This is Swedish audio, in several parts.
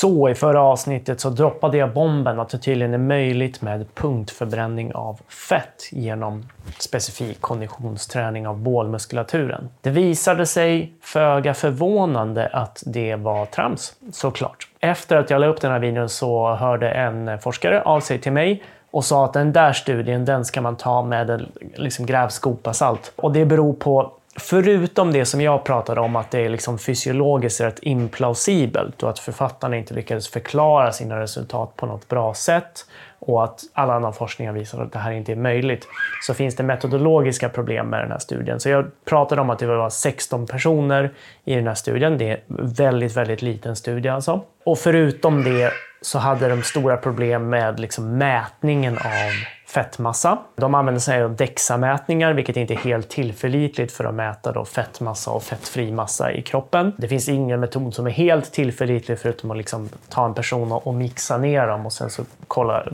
Så i förra avsnittet så droppade jag bomben att det tydligen är möjligt med punktförbränning av fett genom specifik konditionsträning av bålmuskulaturen. Det visade sig föga förvånande att det var trams, såklart. Efter att jag la upp den här videon så hörde en forskare av sig till mig och sa att den där studien den ska man ta med en liksom, grävskopa salt. Och det beror på Förutom det som jag pratade om, att det är liksom fysiologiskt rätt implausibelt och att författarna inte lyckades förklara sina resultat på något bra sätt och att all annan forskning har visat att det här inte är möjligt, så finns det metodologiska problem med den här studien. Så jag pratade om att det var 16 personer i den här studien. Det är en väldigt, väldigt liten studie alltså. Och förutom det så hade de stora problem med liksom mätningen av fettmassa. De använder sig av DEXA-mätningar, vilket inte är helt tillförlitligt för att mäta då fettmassa och fettfri massa i kroppen. Det finns ingen metod som är helt tillförlitlig förutom att liksom ta en person och mixa ner dem och sen så kolla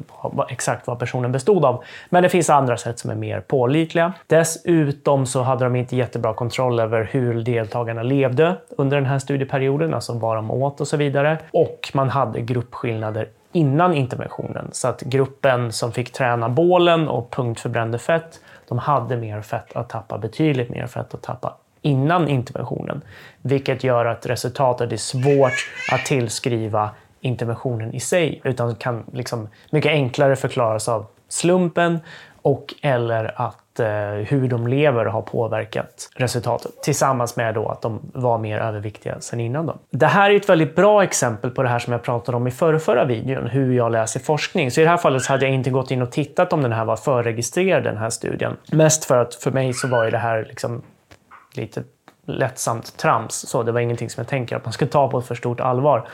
exakt vad personen bestod av. Men det finns andra sätt som är mer pålitliga. Dessutom så hade de inte jättebra kontroll över hur deltagarna levde under den här studieperioden, alltså vad de åt och så vidare. Och man hade gruppskillnader innan interventionen. Så att gruppen som fick träna bålen och punktförbrände fett, de hade mer fett att tappa, betydligt mer fett att tappa innan interventionen. Vilket gör att resultatet är svårt att tillskriva interventionen i sig, utan kan liksom mycket enklare förklaras av slumpen och eller att eh, hur de lever har påverkat resultatet. Tillsammans med då att de var mer överviktiga sen innan. Då. Det här är ett väldigt bra exempel på det här som jag pratade om i förra, förra videon, hur jag läser forskning. Så i det här fallet så hade jag inte gått in och tittat om den här var förregistrerad, den här studien. Mest för att för mig så var ju det här liksom lite lättsamt trams. Så det var ingenting som jag tänker att man ska ta på ett för stort allvar.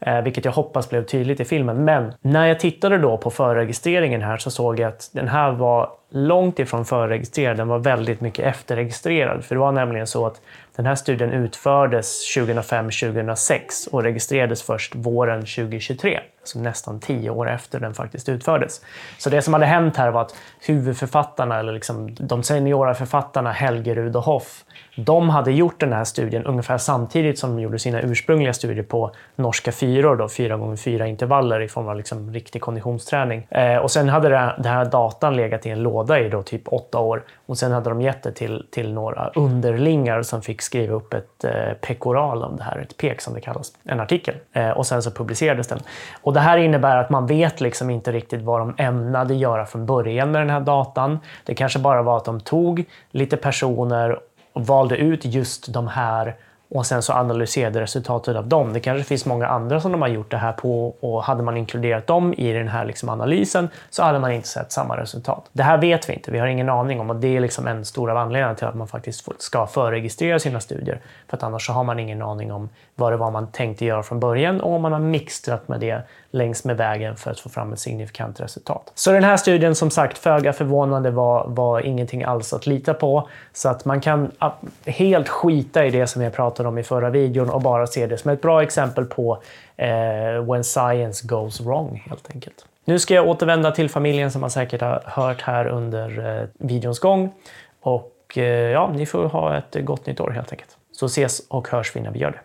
Eh, vilket jag hoppas blev tydligt i filmen. Men när jag tittade då på förregistreringen här så såg jag att den här var långt ifrån förregistrerad. Den var väldigt mycket efterregistrerad. För det var nämligen så att den här studien utfördes 2005-2006 och registrerades först våren 2023. Alltså nästan tio år efter den faktiskt utfördes. Så det som hade hänt här var att huvudförfattarna, eller liksom de seniora författarna Helgerud och Hoff, de hade gjort den här studien ungefär samtidigt som de gjorde sina ursprungliga studier på norska fyror, då, fyra gånger fyra intervaller i form av liksom riktig konditionsträning. Eh, och sen hade den här datan legat i en låda i då typ åtta år och sen hade de gett det till, till några underlingar som fick skriva upp ett eh, pekoral om det här, ett pek som det kallas, en artikel. Eh, och sen så publicerades den. Och det här innebär att man vet liksom inte riktigt vad de ämnade göra från början med den här datan. Det kanske bara var att de tog lite personer och valde ut just de här och sen så analyserade resultatet av dem. Det kanske finns många andra som de har gjort det här på och hade man inkluderat dem i den här liksom analysen så hade man inte sett samma resultat. Det här vet vi inte, vi har ingen aning om och det är liksom en stor av anledningarna till att man faktiskt ska förregistrera sina studier. För att annars så har man ingen aning om vad det var man tänkte göra från början och om man har mixtrat med det längs med vägen för att få fram ett signifikant resultat. Så den här studien, som sagt, föga förvånande var, var ingenting alls att lita på. Så att man kan ah, helt skita i det som jag pratade om i förra videon och bara ser det som ett bra exempel på eh, when science goes wrong, helt enkelt. Nu ska jag återvända till familjen som man säkert har hört här under eh, videons gång. Och eh, ja, ni får ha ett gott nytt år helt enkelt. Så ses och hörs vi när vi gör det.